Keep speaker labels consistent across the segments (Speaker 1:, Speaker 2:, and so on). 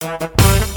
Speaker 1: Bye.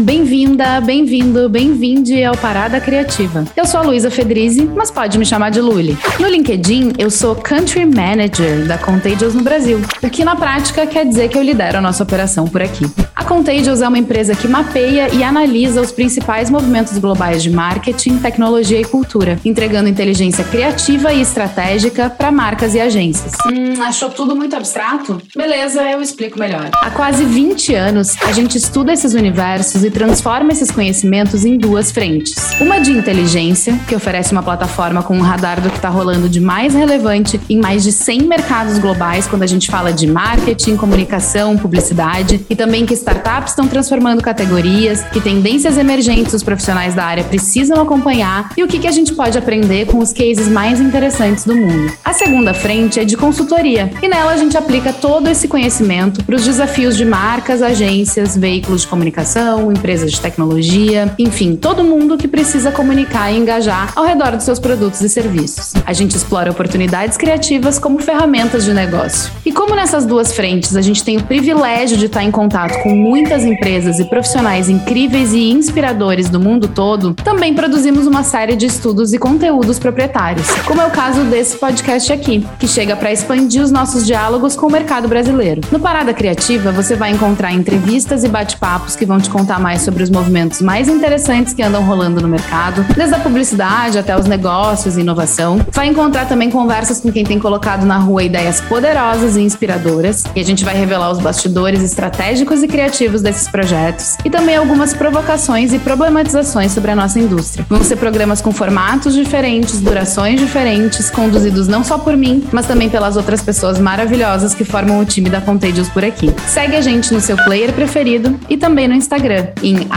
Speaker 1: Bem-vinda, bem-vindo, bem-vinde ao Parada Criativa. Eu sou a Luísa Fedrizi, mas pode me chamar de Luli. No LinkedIn, eu sou Country Manager da Contagious no Brasil, o que na prática quer dizer que eu lidero a nossa operação por aqui. A Contagious é uma empresa que mapeia e analisa os principais movimentos globais de marketing, tecnologia e cultura, entregando inteligência criativa e estratégica para marcas e agências. Hum, achou tudo muito abstrato? Beleza, eu explico melhor. Há quase 20 anos, a gente estuda esses universos e transforma esses conhecimentos em duas frentes. Uma de inteligência, que oferece uma plataforma com um radar do que está rolando de mais relevante em mais de 100 mercados globais quando a gente fala de marketing, comunicação, publicidade, e também que startups estão transformando categorias, que tendências emergentes os profissionais da área precisam acompanhar e o que, que a gente pode aprender com os cases mais interessantes do mundo. A segunda frente é de consultoria, e nela a gente aplica todo esse conhecimento para os desafios de marcas, agências, veículos de comunicação comunicação, empresas de tecnologia, enfim, todo mundo que precisa comunicar e engajar ao redor dos seus produtos e serviços. A gente explora oportunidades criativas como ferramentas de negócio. E como nessas duas frentes a gente tem o privilégio de estar em contato com muitas empresas e profissionais incríveis e inspiradores do mundo todo, também produzimos uma série de estudos e conteúdos proprietários, como é o caso desse podcast aqui, que chega para expandir os nossos diálogos com o mercado brasileiro. No Parada Criativa, você vai encontrar entrevistas e bate-papos que vão te contar mais sobre os movimentos mais interessantes que andam rolando no mercado, desde a publicidade até os negócios e inovação. Vai encontrar também conversas com quem tem colocado na rua ideias poderosas e inspiradoras, e a gente vai revelar os bastidores estratégicos e criativos desses projetos, e também algumas provocações e problematizações sobre a nossa indústria. Vão ser programas com formatos diferentes, durações diferentes, conduzidos não só por mim, mas também pelas outras pessoas maravilhosas que formam o time da Contagious por aqui. Segue a gente no seu player preferido e também no Instagram, em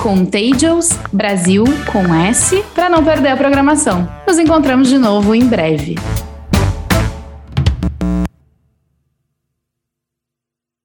Speaker 1: @contagiousbrasil com S, para não perder a programação. Nos encontramos de novo em breve.